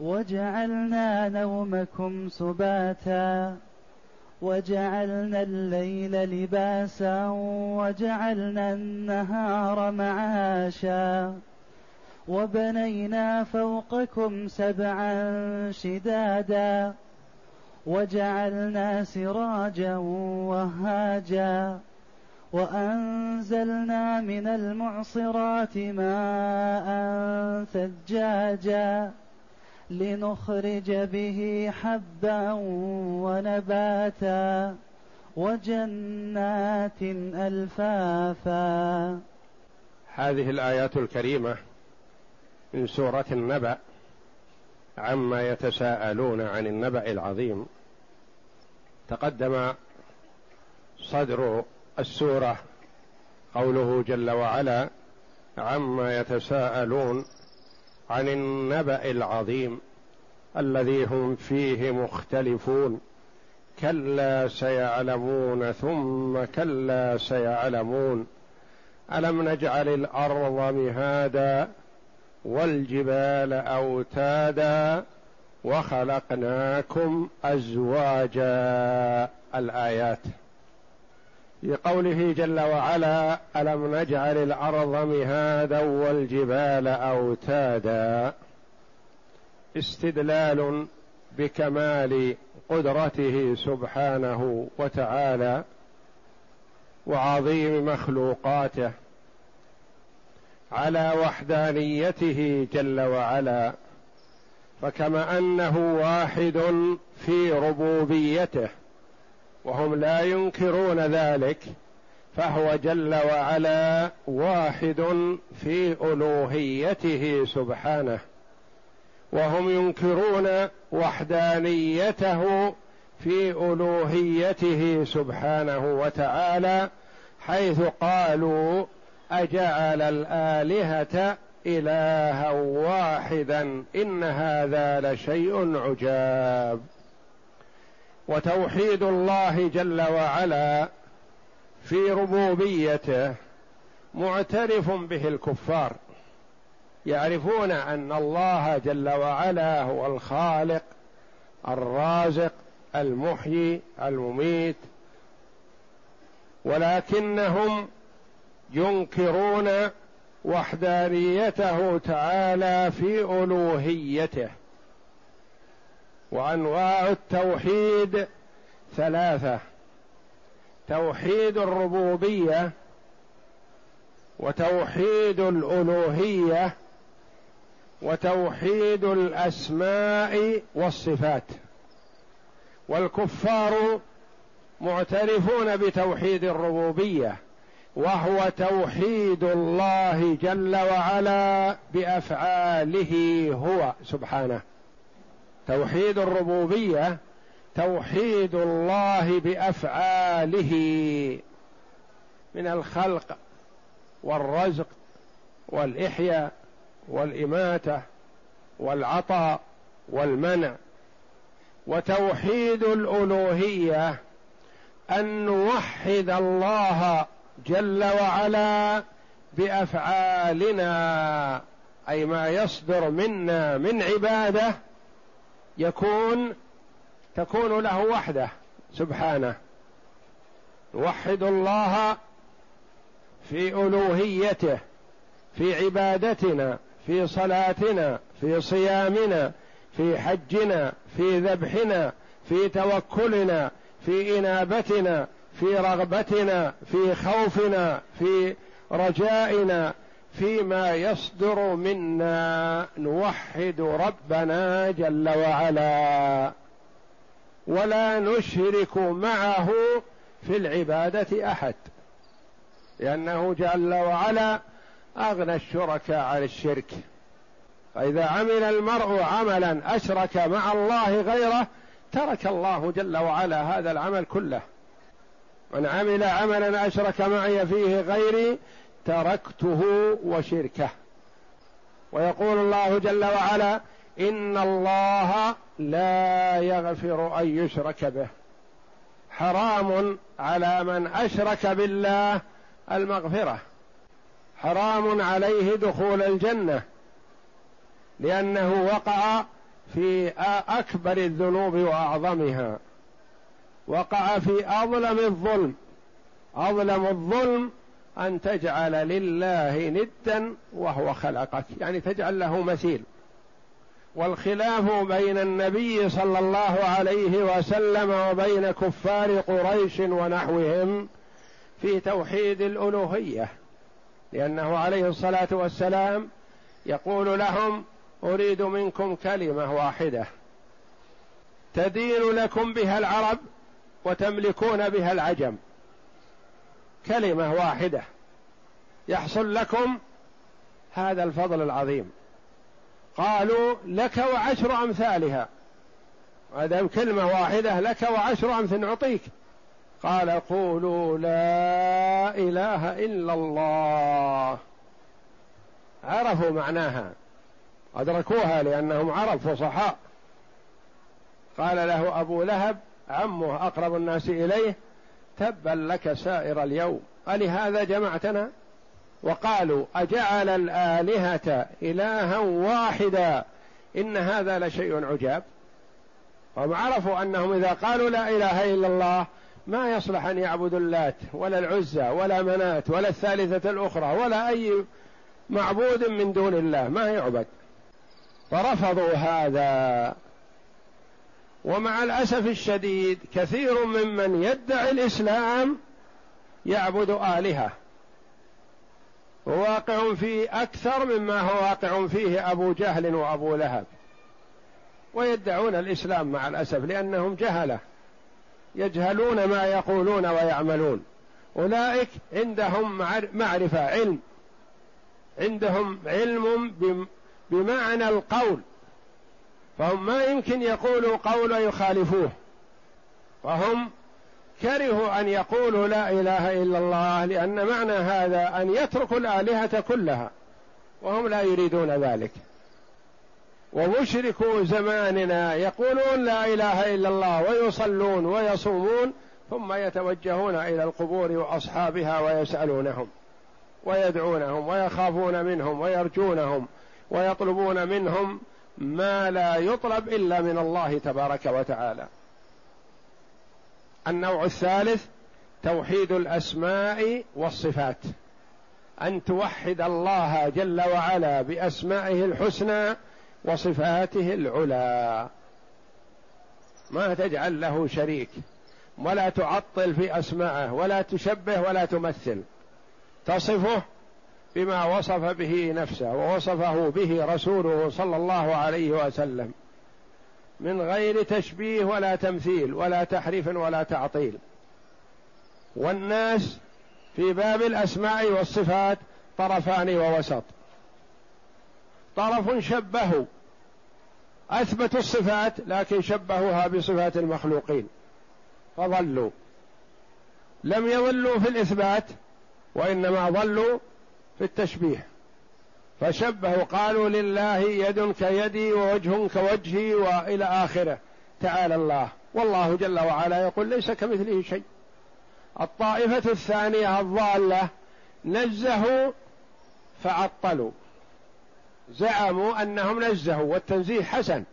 وجعلنا نومكم سباتا وجعلنا الليل لباسا وجعلنا النهار معاشا. وبنينا فوقكم سبعا شدادا وجعلنا سراجا وهاجا. وأنزلنا من المعصرات ماء ثجاجا. لنخرج به حبا ونباتا وجنات ألفافا. هذه الآيات الكريمة من سورة النبأ عما يتساءلون عن النبأ العظيم. تقدم صدر السورة قوله جل وعلا عما يتساءلون عن النبأ العظيم الذي هم فيه مختلفون. كلا سيعلمون ثم كلا سيعلمون. ألم نجعل الأرض مهادا والجبال أوتادا وخلقناكم أزواجا. الآيات. في قوله جل وعلا ألم نجعل الأرض مهادا والجبال أوتادا؟ استدلال بكمال قدرته سبحانه وتعالى وعظيم مخلوقاته على وحدانيته جل وعلا فكما أنه واحد في ربوبيته. وهم لا ينكرون ذلك فهو جل وعلا واحد في ألوهيته سبحانه. وهم ينكرون وحدانيته في ألوهيته سبحانه وتعالى حيث قالوا أجعل الآلهة إلها واحدا إن هذا لشيء عجاب. وتوحيد الله جل وعلا في ربوبيته معترف به الكفار. يعرفون أن الله جل وعلا هو الخالق الرازق المحيي المميت ولكنهم ينكرون وحدانيته تعالى في ألوهيته. وأنواع التوحيد ثلاثة. توحيد الربوبية وتوحيد الألوهية وتوحيد الأسماء والصفات. والكفار معترفون بتوحيد الربوبية وهو توحيد الله جل وعلا بأفعاله هو سبحانه. توحيد الربوبية توحيد الله بأفعاله. من الخلق والرزق والإحياء والإماتة والعطاء والمنع. وتوحيد الألوهية أن نوحد الله جل وعلا بأفعالنا أي ما يصدر منا من عبادة يكون تكون له وحده سبحانه. نوحد الله في ألوهيته في عبادتنا في صلاتنا في صيامنا في حجنا في ذبحنا في توكلنا في إنابتنا في رغبتنا في خوفنا في رجائنا فيما يصدر منا نوحد ربنا جل وعلا ولا نشرك معه في العبادة أحد. لأنه جل وعلا أغنى الشركاء عن الشرك. فإذا عمل المرء عملا أشرك مع الله غيره ترك الله جل وعلا هذا العمل كله. من عمل عملا أشرك معي فيه غيري تركته وشركه. ويقول الله جل وعلا إن الله لا يغفر أن يشرك به. حرام على من أشرك بالله المغفرة. حرام عليه دخول الجنة. لأنه وقع في أكبر الذنوب وأعظمها. وقع في أظلم الظلم. أظلم الظلم أن تجعل لله ندا وهو خلقك. يعني تجعل له مثيل. والخلاف بين النبي صلى الله عليه وسلم وبين كفار قريش ونحوهم في توحيد الألوهية. لأنه عليه الصلاة والسلام يقول لهم أريد منكم كلمة واحدة. تدين لكم بها العرب وتملكون بها العجم. كلمة واحدة. يحصل لكم هذا الفضل العظيم. قالوا لك وعشر أمثالها. هذا كلمة واحدة لك وعشر امثل نعطيك. قال قولوا لا إله إلا الله. عرفوا معناها. أدركوها لأنهم عرب فصحاء. قال له أبو لهب عمه أقرب الناس إليه تبا لك سائر اليوم. ألهذا جمعتنا؟ وقالوا أجعل الآلهة إلها واحدا. إن هذا لشيء عجاب. هم عرفوا أنهم إذا قالوا لا إله إلا الله ما يصلح أن يعبدوا اللات ولا العزى ولا منات ولا الثالثة الأخرى ولا أي معبود من دون الله. ما يعبد. فرفضوا هذا. ومع الأسف الشديد كثير ممن يدعي الإسلام يعبد آلهة. وواقع فيه أكثر مما هو واقع فيه أبو جهل وأبو لهب. ويدعون الإسلام مع الأسف لأنهم جهلة. يجهلون ما يقولون ويعملون. أولئك عندهم معرفة علم. عندهم علم بمعنى القول. فهم ما يمكن يقولوا قول يخالفوه. فهم كرهوا أن يقولوا لا إله إلا الله لأن معنى هذا أن يتركوا الآلهة كلها وهم لا يريدون ذلك. ومشركو زماننا يقولون لا إله إلا الله ويصلون ويصومون ثم يتوجهون إلى القبور وأصحابها ويسألونهم ويدعونهم ويخافون منهم ويرجونهم ويطلبون منهم ما لا يطلب إلا من الله تبارك وتعالى. النوع الثالث توحيد الأسماء والصفات. أن توحد الله جل وعلا بأسمائه الحسنى وصفاته العلى. ما تجعل له شريك. ولا تعطل في اسمائه ولا تشبه ولا تمثل. تصفه بما وصف به نفسه ووصفه به رسوله صلى الله عليه وسلم من غير تشبيه ولا تمثيل ولا تحريف ولا تعطيل. والناس في باب الاسماء والصفات طرفان ووسط. طرف شبهوا اثبتوا الصفات لكن شبهوها بصفات المخلوقين. فضلوا لم يضلوا في الإثبات وإنما ضلوا في التشبيه. فشبهوا قالوا لله يد كيدي ووجه كوجهي وإلى آخره. تعالى الله. والله جل وعلا يقول ليس كمثله شيء. الطائفة الثانية الضالة نزهوا فعطلوا. زعموا أنهم نزهوا والتنزيه حسن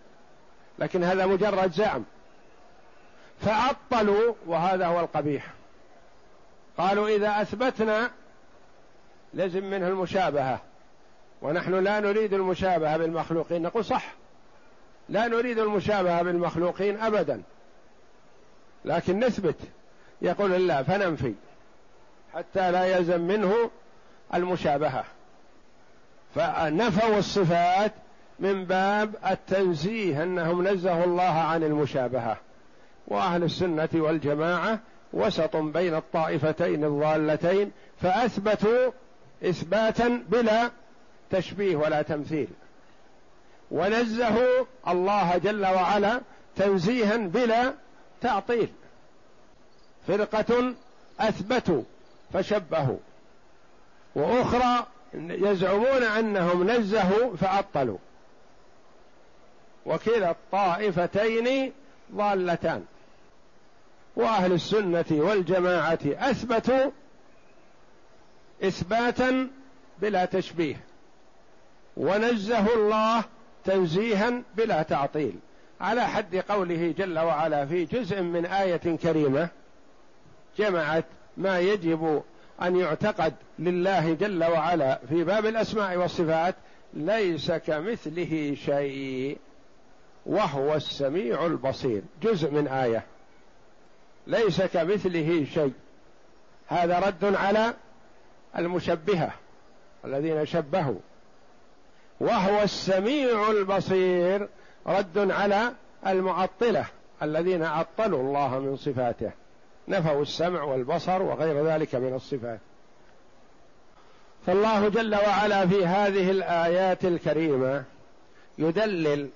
لكن هذا مجرد زعم. فعطلوا وهذا هو القبيح. قالوا إذا أثبتنا لزم منه المشابهة. ونحن لا نريد المشابهة بالمخلوقين. نقول صح. لا نريد المشابهة بالمخلوقين ابدا. لكن نثبت. يقول الله فننفي. حتى لا يلزم منه المشابهة. فنفوا الصفات من باب التنزيه أنهم نزهوا الله عن المشابهة. وأهل السنة والجماعة وسط بين الطائفتين الضالتين فأثبتوا إثباتا بلا تشبيه ولا تمثيل. ونزهوا الله جل وعلا تنزيها بلا تعطيل. فرقة أثبتوا فشبهوا. وأخرى يزعمون أنهم نزهوا فعطلوا. وكلا الطائفتين ضالتان. وأهل السنة والجماعة أثبتوا إثباتا بلا تشبيه. ونزهوا الله تنزيها بلا تعطيل. على حد قوله جل وعلا في جزء من آية كريمة جمعت ما يجب أن يعتقد لله جل وعلا في باب الأسماء والصفات ليس كمثله شيء وهو السميع البصير. جزء من آية. ليس كمثله شيء. هذا رد على المشبهة الذين شبهوا. وهو السميع البصير رد على المعطلة الذين عطلوا الله من صفاته. نفوا السمع والبصر وغير ذلك من الصفات. فالله جل وعلا في هذه الآيات الكريمة يدلل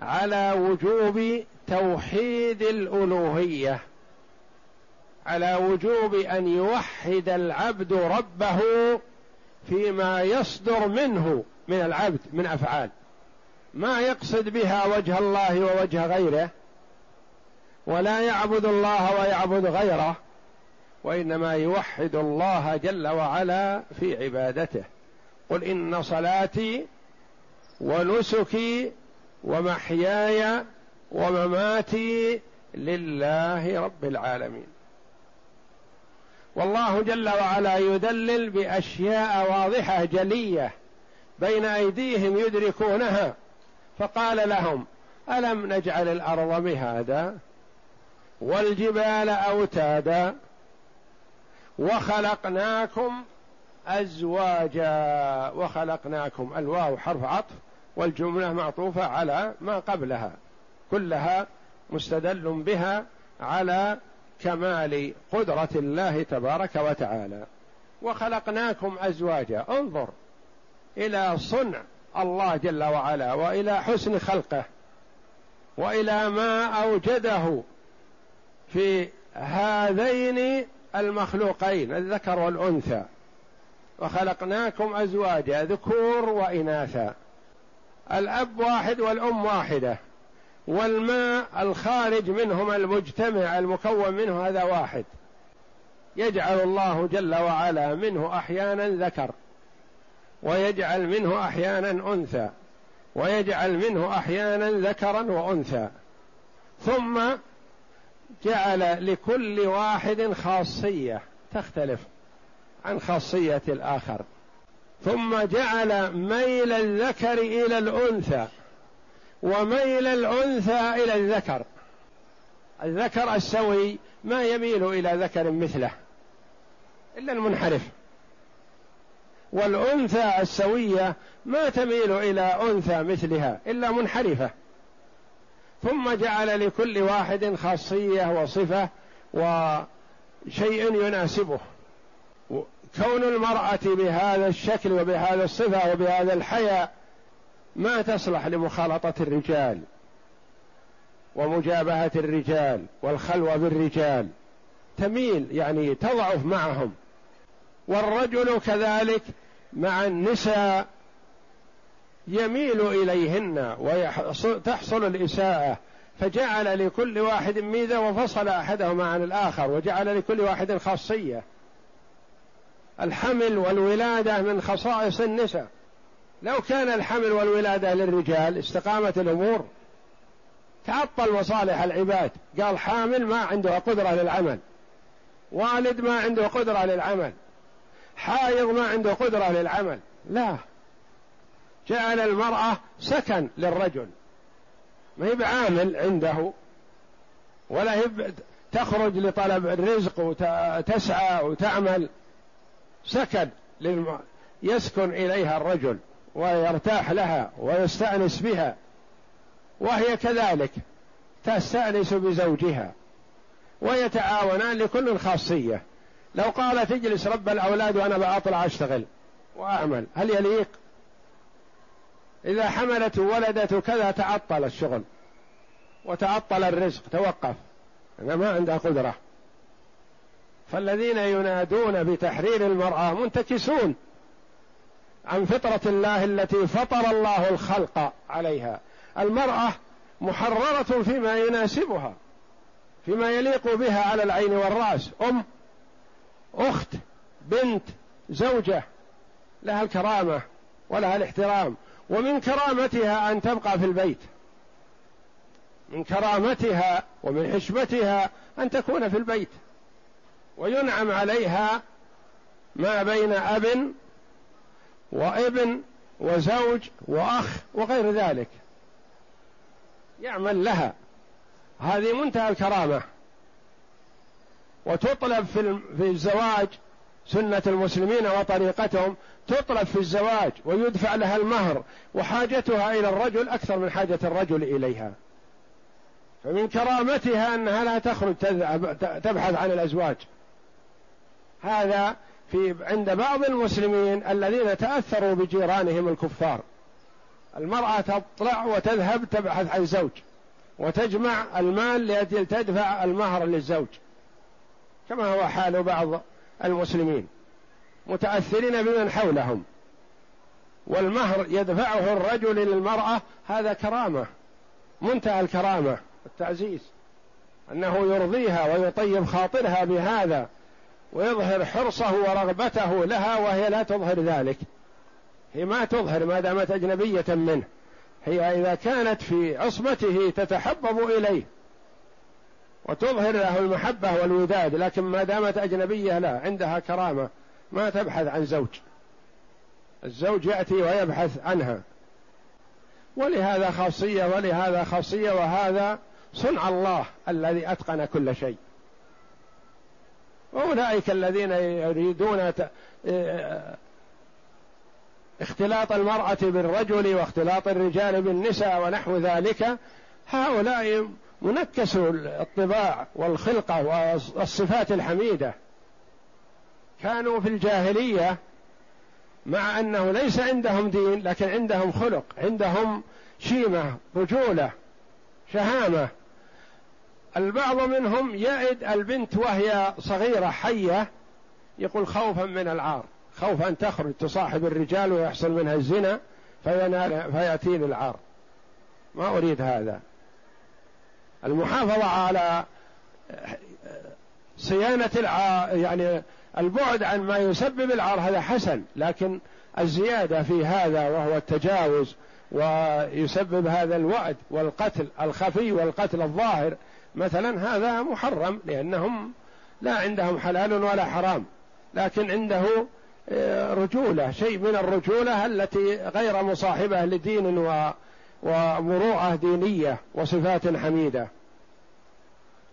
على وجوب توحيد الألوهية. على وجوب أن يوحد العبد ربه فيما يصدر منه من العبد من أفعال. ما يقصد بها وجه الله ووجه غيره ولا يعبد الله ويعبد غيره وإنما يوحد الله جل وعلا في عبادته. قل إن صلاتي ونسكي ومحياي ومماتي لله رب العالمين. والله جل وعلا يدلل بأشياء واضحة جلية بين أيديهم يدركونها. فقال لهم ألم نجعل الأرض مهادا والجبال أوتادا وخلقناكم أزواجا. وخلقناكم الواو حرف عطف والجملة معطوفة على ما قبلها. كلها مستدل بها على كمال قدرة الله تبارك وتعالى. وخلقناكم أزواجا. انظر إلى صنع الله جل وعلا وإلى حسن خلقه وإلى ما أوجده في هذين المخلوقين الذكر والأنثى. وخلقناكم أزواجا ذكور وإناثا. الأب واحد والأم واحدة. والماء الخارج منهما المجتمع المكون منه هذا واحد. يجعل الله جل وعلا منه أحيانا ذكر ويجعل منه أحيانا أنثى ويجعل منه أحيانا ذكرا وأنثى. ثم جعل لكل واحد خاصية تختلف عن خاصية الآخر. ثم جعل ميل الذكر إلى الأنثى. وميل الأنثى إلى الذكر. الذكر السوي ما يميل إلى ذكر مثله إلا المنحرف. والأنثى السوية ما تميل إلى أنثى مثلها إلا منحرفة. ثم جعل لكل واحد خاصية وصفة وشيء يناسبه. كون المرأة بهذا الشكل وبهذا الصفة وبهذا الحياء ما تصلح لمخالطة الرجال ومجابهة الرجال والخلوة بالرجال. تميل يعني تضعف معهم. والرجل كذلك مع النساء يميل إليهن وتحصل الإساءة. فجعل لكل واحد ميزة وفصل أحدهما عن الآخر وجعل لكل واحد خاصية. الحمل والولادة من خصائص النساء. لو كان الحمل والولادة للرجال استقامت الأمور. تعطل مصالح العباد. قال حامل ما عنده قدرة للعمل. والد ما عنده قدرة للعمل. حائض ما عنده قدرة للعمل. لا. جعل المرأة سكن للرجل. ما هي بعامل عنده. ولا هي تخرج لطلب الرزق وتسعى وتعمل. سكن. يسكن إليها الرجل. ويرتاح لها ويستأنس بها وهي كذلك تستأنس بزوجها ويتعاونان لكل خاصية. لو قالت اجلس رب الأولاد وأنا بأطلع أشتغل وأعمل هل يليق؟ إذا حملت ولدت كذا تعطل الشغل وتعطل الرزق توقف. أنا ما عنده قدرة. فالذين ينادون بتحرير المرأة منتكسون. عن فطرة الله التي فطر الله الخلق عليها. المرأة محررة فيما يناسبها فيما يليق بها على العين والرأس. أم أخت بنت زوجة لها الكرامة ولها الاحترام. ومن كرامتها أن تبقى في البيت. من كرامتها ومن حشمتها أن تكون في البيت. وينعم عليها ما بين أب وابن وزوج وأخ وغير ذلك. يعمل لها. هذه منتهى الكرامة. وتطلب في في الزواج سنة المسلمين وطريقتهم. تطلب في الزواج ويدفع لها المهر وحاجتها إلى الرجل أكثر من حاجة الرجل إليها. فمن كرامتها أنها لا تخرج تبحث عن الأزواج. هذا في عند بعض المسلمين الذين تأثروا بجيرانهم الكفار. المرأة تطلع وتذهب تبحث عن زوج وتجمع المال لأجل تدفع المهر للزوج كما هو حال بعض المسلمين متأثرين بمن حولهم. والمهر يدفعه الرجل للمرأة هذا كرامة منتهى الكرامة التعزيز أنه يرضيها ويطيب خاطرها بهذا. ويظهر حرصه ورغبته لها وهي لا تظهر ذلك. هي ما تظهر ما دامت أجنبية منه. هي إذا كانت في عصمته تتحبب إليه. وتظهر له المحبة والوداد لكن ما دامت أجنبية لا عندها كرامة. ما تبحث عن زوج. الزوج يأتي ويبحث عنها. ولهذا خاصية ولهذا خاصية وهذا صنع الله الذي أتقن كل شيء. وأولئك الذين يريدون اختلاط المرأة بالرجل واختلاط الرجال بالنساء ونحو ذلك هؤلاء منكسوا الطباع والخلقة والصفات الحميدة. كانوا في الجاهلية مع أنه ليس عندهم دين لكن عندهم خلق عندهم شيمة رجولة شهامة. البعض منهم يئد البنت وهي صغيرة حية يقول خوفا من العار خوف أن تخرج تصاحب الرجال ويحصل منها الزنا فينال فيأتيني العار ما أريد هذا. المحافظة على صيانة العار يعني البعد عن ما يسبب العار هذا حسن لكن الزيادة في هذا وهو التجاوز ويسبب هذا الوعد والقتل الخفي والقتل الظاهر مثلا هذا محرم لأنهم لا عندهم حلال ولا حرام لكن عنده آه، رجولة شيء من الرجولة التي غير مصاحبة لدين و ومروءة دينية وصفات حميدة.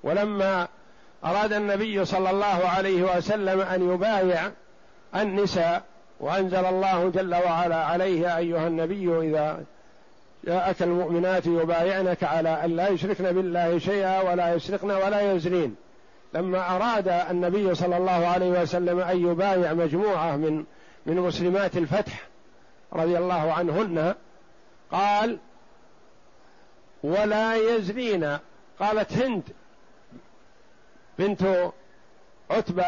ولما أراد النبي صلى الله عليه وسلم أن يبايع النساء وأنزل الله جل وعلا عليه أيها النبي إذا جاءك المؤمنات يبايعنك على أن لا يشركن بالله شيئا ولا يسرقن ولا يزنين. لما أراد النبي صلى الله عليه وسلم أن يبايع مجموعة من من مسلمات الفتح رضي الله عنهن قال ولا يزنين. قالت هند بنت عتبة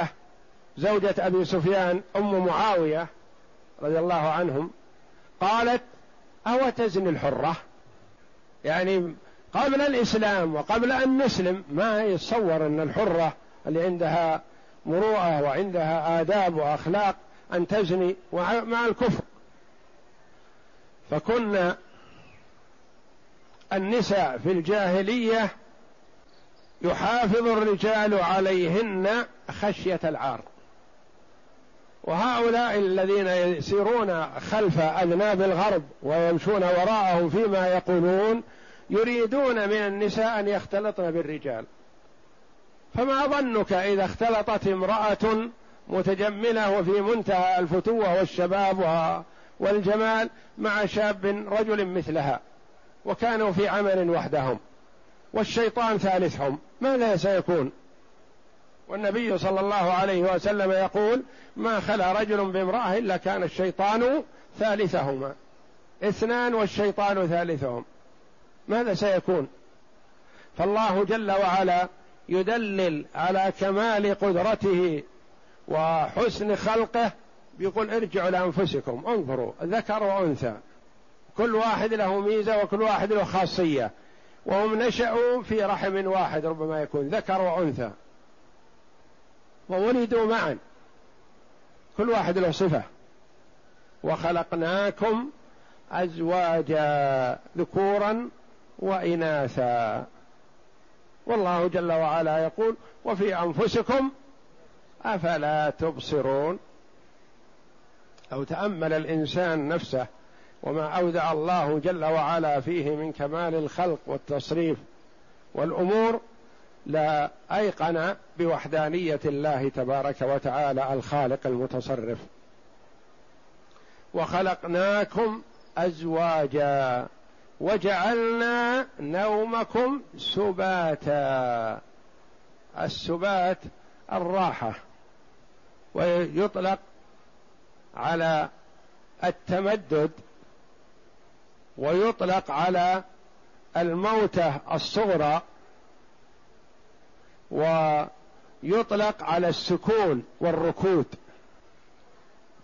زوجة أبي سفيان أم معاوية رضي الله عنهم قالت أو تزني الحرة. يعني قبل الإسلام وقبل أن نسلم ما يتصور أن الحرة اللي عندها مروءة وعندها آداب وأخلاق أن تزني مع الكفر. فكنا النساء في الجاهلية يحافظ الرجال عليهن خشية العار. وهؤلاء الذين يسيرون خلف أذناب الغرب ويمشون وراءهم فيما يقولون يريدون من النساء أن يختلطن بالرجال. فما ظنك إذا اختلطت امرأة متجملة وفي منتهى الفتوة والشباب والجمال مع شاب رجل مثلها وكانوا في عمل وحدهم والشيطان ثالثهم. ماذا سيكون؟ والنبي صلى الله عليه وسلم يقول ما خلا رجل بامرأة إلا كان الشيطان ثالثهما. اثنان والشيطان ثالثهم. ماذا سيكون؟ فالله جل وعلا يدلل على كمال قدرته وحسن خلقه بيقول ارجعوا لانفسكم انظروا ذكر وأنثى. كل واحد له ميزة وكل واحد له خاصية. وهم نشأوا في رحم واحد ربما يكون ذكر وأنثى. وولدوا معا. كل واحد له صفة. وخلقناكم أزواجا ذكورا واناثا. والله جل وعلا يقول وفي أنفسكم أفلا تبصرون؟ أو تأمل الإنسان نفسه وما أودع الله جل وعلا فيه من كمال الخلق والتصريف والأمور لا أيقن بوحدانية الله تبارك وتعالى الخالق المتصرف. وخلقناكم أزواجا وجعلنا نومكم سباتا. السبات الراحة ويطلق على التمدد ويطلق على الموتة الصغرى ويطلق على السكون والركود.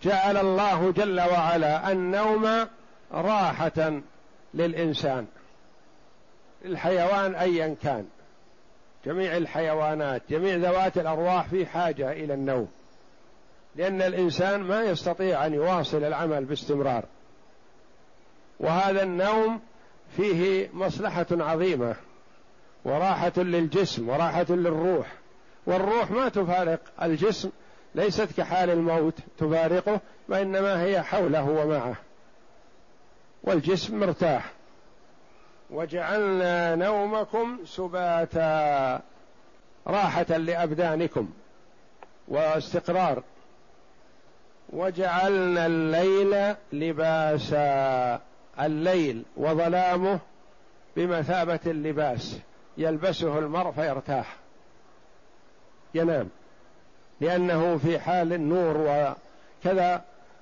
جعل الله جل وعلا النوم راحة للإنسان الحيوان أيا كان. جميع الحيوانات جميع ذوات الأرواح في حاجة إلى النوم. لأن الإنسان ما يستطيع أن يواصل العمل باستمرار. وهذا النوم فيه مصلحة عظيمة. وراحة للجسم وراحة للروح. والروح ما تفارق الجسم ليست كحال الموت تفارقه وإنما هي حوله ومعه. والجسم مرتاح. وجعلنا نومكم سباتا. راحة لأبدانكم. واستقرار. وجعلنا الليل لباسا. الليل وظلامه بمثابة اللباس. يلبسه المرء فيرتاح. ينام. لأنه في حال النور وكذا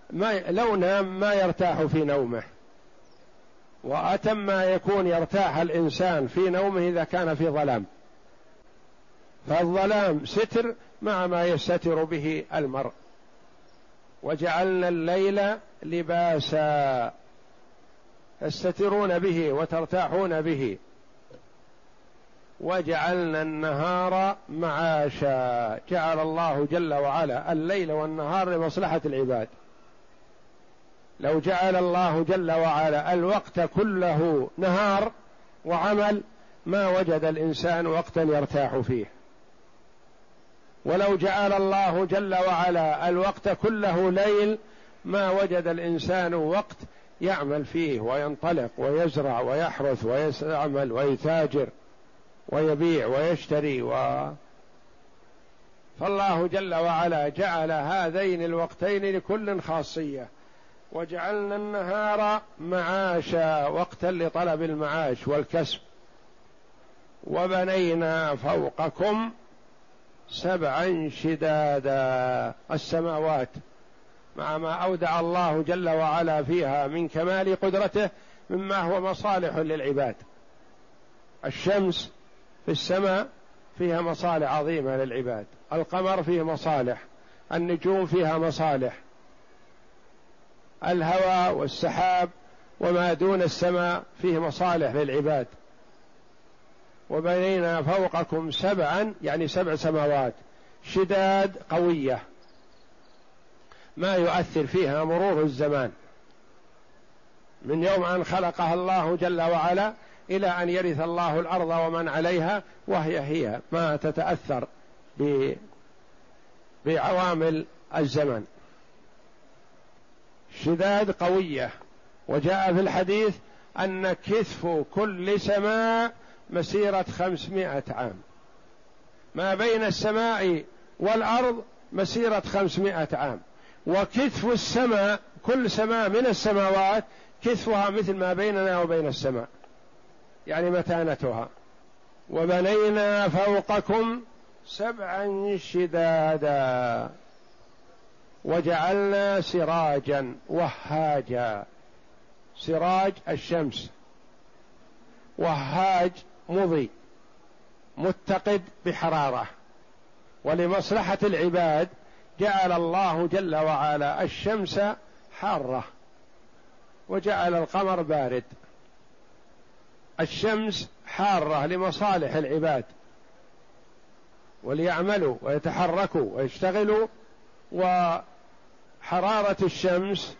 ما لو نام ما يرتاح في نومه. وأتم ما يكون يرتاح الإنسان في نومه إذا كان في ظلام. فالظلام ستر مع ما يستتر به المرء. وجعلنا الليل لباسا. تستترون به وترتاحون به. وجعلنا النهار معاشا. جعل الله جل وعلا الليل والنهار لمصلحة العباد. لو جعل الله جل وعلا الوقت كله نهار وعمل ما وجد الإنسان وقتا يرتاح فيه. ولو جعل الله جل وعلا الوقت كله ليل ما وجد الإنسان وقت يعمل فيه وينطلق ويزرع ويحرث ويعمل ويتاجر. ويبيع ويشتري و فالله جل وعلا جعل هذين الوقتين لكل خاصية. وجعلنا النهار معاشا وقتا لطلب المعاش والكسب. وبنينا فوقكم سبعا شدادا السماوات مع ما أودع الله جل وعلا فيها من كمال قدرته مما هو مصالح للعباد. الشمس في السماء فيها مصالح عظيمة للعباد. القمر فيه مصالح النجوم فيها مصالح. الهواء والسحاب وما دون السماء فيه مصالح للعباد. وبنينا فوقكم سبعا يعني سبع سماوات. شداد قوية. ما يؤثر فيها مرور الزمان. من يوم أن خلقها الله جل وعلا إلى أن يرث الله الأرض ومن عليها وهي هي ما تتأثر بعوامل الزمن. شداد قوية. وجاء في الحديث أن كثف كل سماء مسيرة خمسمائة عام. ما بين السماء والأرض مسيرة خمسمائة عام. وكتف السماء كل سماء من السماوات كتفها مثل ما بيننا وبين السماء. يعني متانتها. وبنينا فوقكم سبعا شدادا. وجعلنا سراجا وهاجا. سراج الشمس. وهاج مضي. متقد بحرارة. ولمصلحة العباد جعل الله جل وعلا الشمس حارة. وجعل القمر بارد. الشمس حارة لمصالح العباد وليعملوا ويتحركوا ويشتغلوا وحرارة الشمس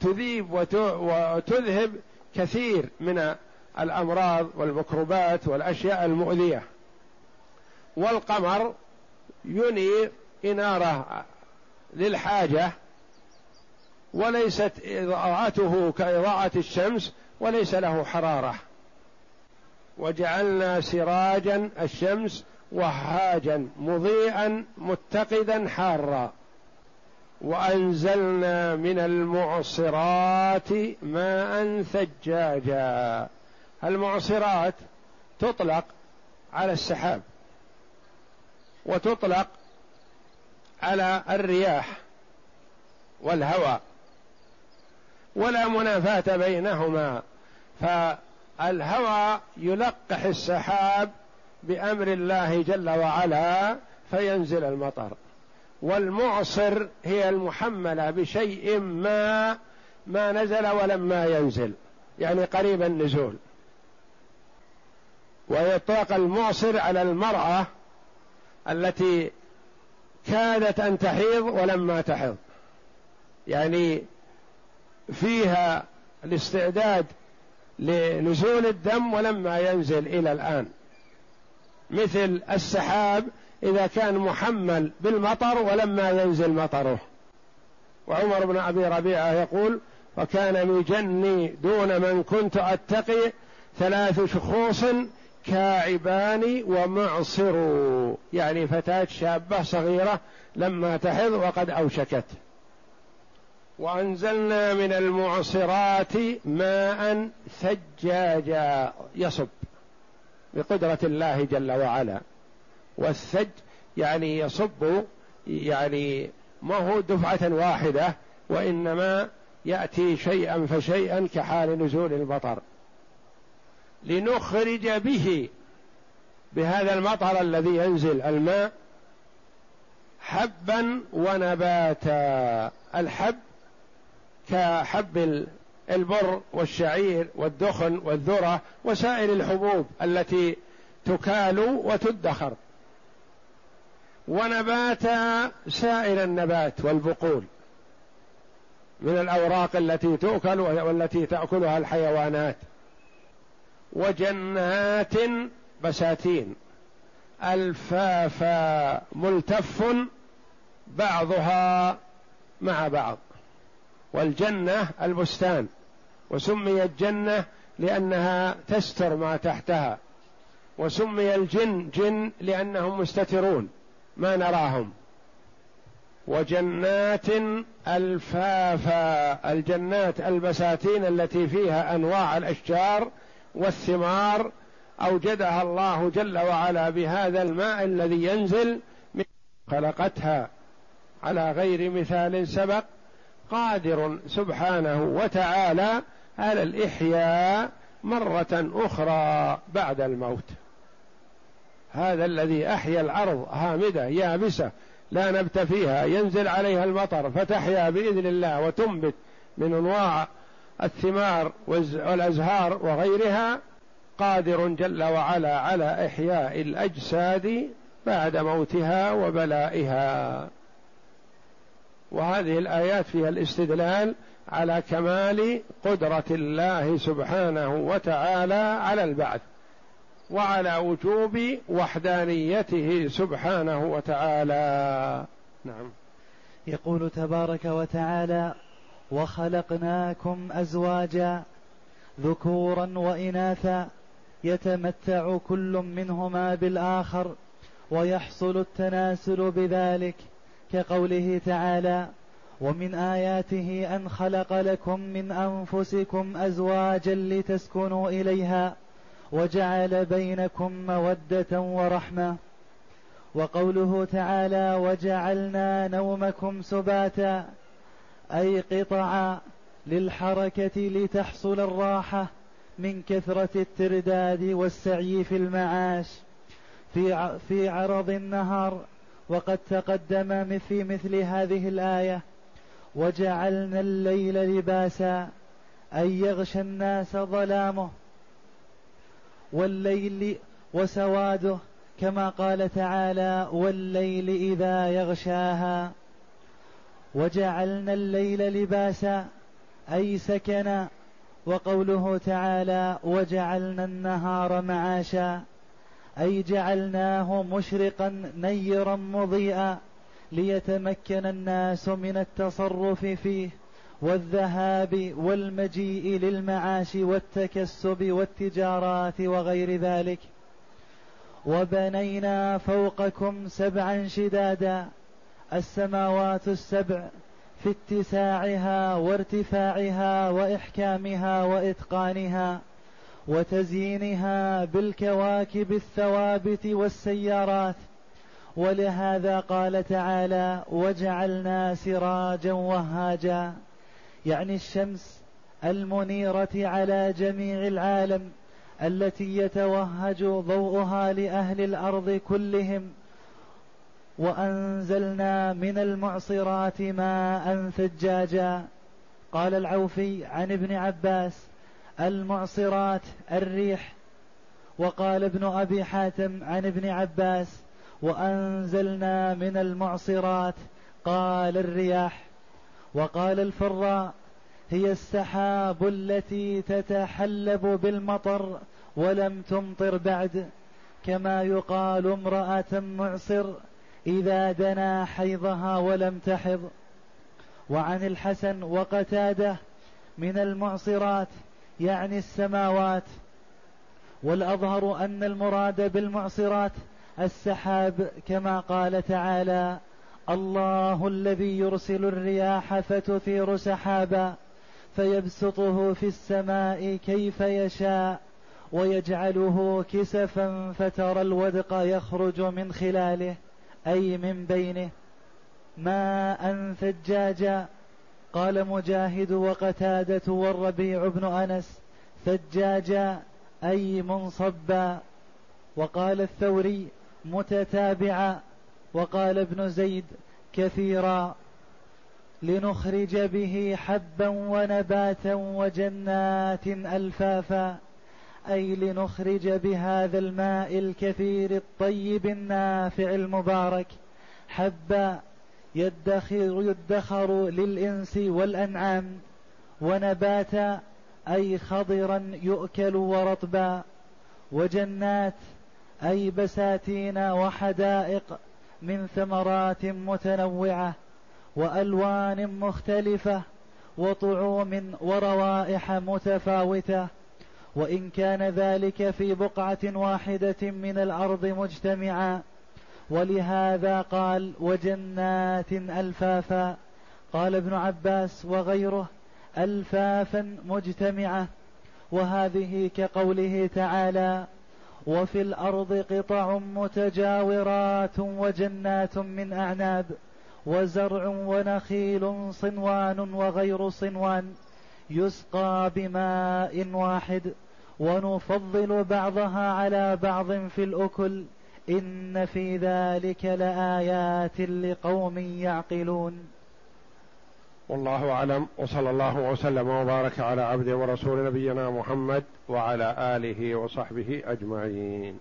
تذيب وتذهب كثير من الأمراض والميكروبات والأشياء المؤذية. والقمر ينير إنارة للحاجة وليست إضاءته كإضاءة الشمس وليس له حرارة. وجعلنا سراجا الشمس وهاجا مضيئا متقدا حارا. وأنزلنا من المعصرات ماء ثجاجا. المعصرات تطلق على السحاب وتطلق على الرياح والهواء. ولا منافاة بينهما فالهوى يلقح السحاب بأمر الله جل وعلا فينزل المطر. والمعصر هي المحملة بشيء ما ما نزل ولما ينزل يعني قريب النزول. ويطلق المعصر على المرأة التي كادت أن تحيض ولما تحض يعني فيها الاستعداد لنزول الدم ولما ينزل إلى الآن. مثل السحاب إذا كان محمل بالمطر ولما ينزل مطره. وعمر بن أبي ربيعة يقول وكان مجني دون من كنت أتقي ثلاث شخوص كاعبان ومعصر يعني فتاة شابة صغيرة لما تحض وقد أوشكت. وأنزلنا من المعصرات ماء ثجاجا يصب بقدرة الله جل وعلا. والثج يعني يصب يعني ما هو دفعة واحدة وإنما يأتي شيئا فشيئا كحال نزول المطر لنخرج به بهذا المطر الذي ينزل الماء حبا ونباتا. الحب كحب البر والشعير والدخن والذرة وسائر الحبوب التي تكال وتدخر. ونبات سائر النبات والبقول من الأوراق التي تؤكل والتي تأكلها الحيوانات. وجنات بساتين. ألفافا ملتف بعضها مع بعض. والجنة البستان وسميت جنة لأنها تستر ما تحتها وسمي الجن جن لأنهم مستترون ما نراهم. وجنات ألفافا الجنات البساتين التي فيها أنواع الأشجار والثمار أوجدها الله جل وعلا بهذا الماء الذي ينزل من خلقتها على غير مثال سبق. قادر سبحانه وتعالى على الإحياء مرة أخرى بعد الموت. هذا الذي أحيا الأرض هامدة يابسة لا نبت فيها ينزل عليها المطر فتحيا بإذن الله وتنبت من أنواع الثمار والأزهار وغيرها. قادر جل وعلا على إحياء الأجساد بعد موتها وبلائها. وهذه الآيات فيها الاستدلال على كمال قدرة الله سبحانه وتعالى على البعث وعلى وجوب وحدانيته سبحانه وتعالى. نعم. يقول تبارك وتعالى وخلقناكم أزواجا ذكورا وإناثا يتمتع كل منهما بالآخر ويحصل التناسل بذلك كقوله تعالى ومن آياته أن خلق لكم من أنفسكم أزواجا لتسكنوا إليها وجعل بينكم مودة ورحمة. وقوله تعالى وجعلنا نومكم سباتا أي قطعا للحركة لتحصل الراحة من كثرة الترداد والسعي في المعاش. في في عرض النهار وقد تقدم في مثل هذه الآية وجعلنا الليل لباسا أي يغشى الناس ظلامه والليل وسواده كما قال تعالى والليل إذا يغشاها. وجعلنا الليل لباسا أي سكنا وقوله تعالى وجعلنا النهار معاشا. أي جعلناه مشرقا نيرا مضيئا ليتمكن الناس من التصرف فيه والذهاب والمجيء للمعاش والتكسب والتجارات وغير ذلك. وبنينا فوقكم سبعا شدادا السماوات السبع في اتساعها وارتفاعها وإحكامها وإتقانها. وتزيينها بالكواكب الثوابت والسيارات. ولهذا قال تعالى وجعلنا سراجا وهاجا. يعني الشمس المنيرة على جميع العالم التي يتوهج ضوءها لأهل الأرض كلهم. وأنزلنا من المعصرات ماء ثجاجا. قال العوفي عن ابن عباس المعصرات الريح. وقال ابن أبي حاتم عن ابن عباس وأنزلنا من المعصرات قال الرياح. وقال الفراء هي السحاب التي تتحلب بالمطر ولم تمطر بعد كما يقال امرأة معصر إذا دنا حيضها ولم تحض. وعن الحسن وقتاده من المعصرات يعني السماوات. والأظهر أن المراد بالمعصرات السحاب كما قال تعالى الله الذي يرسل الرياح فتثير سحابا فيبسطه في السماء كيف يشاء ويجعله كسفا فترى الودق يخرج من خلاله أي من بينه. ماء ثجاجا قال مجاهد وقتادة والربيع بن أنس ثجاجا أي منصبا. وقال الثوري متتابعا. وقال ابن زيد كثيرا. لنخرج به حبا ونباتا وجنات ألفافا. أي لنخرج بهذا الماء الكثير الطيب النافع المبارك. حبا يدخر يدخر للإنس والأنعام ونباتا أي خضرا يؤكل ورطبا وجنات أي بساتين وحدائق من ثمرات متنوعة وألوان مختلفة وطعوم وروائح متفاوتة. وإن كان ذلك في بقعة واحدة من الأرض مجتمعا ولهذا قال وجنات ألفافا. قال ابن عباس وغيره ألفافا مجتمعة. وهذه كقوله تعالى وفي الأرض قطع متجاورات وجنات من أعناب وزرع ونخيل صنوان وغير صنوان. يسقى بماء واحد ونفضل بعضها على بعض في الأكل. إن في ذلك لآيات لقوم يعقلون. والله أعلم وصلى الله وسلم وبارك على عبده ورسول نبينا محمد وعلى آله وصحبه أجمعين.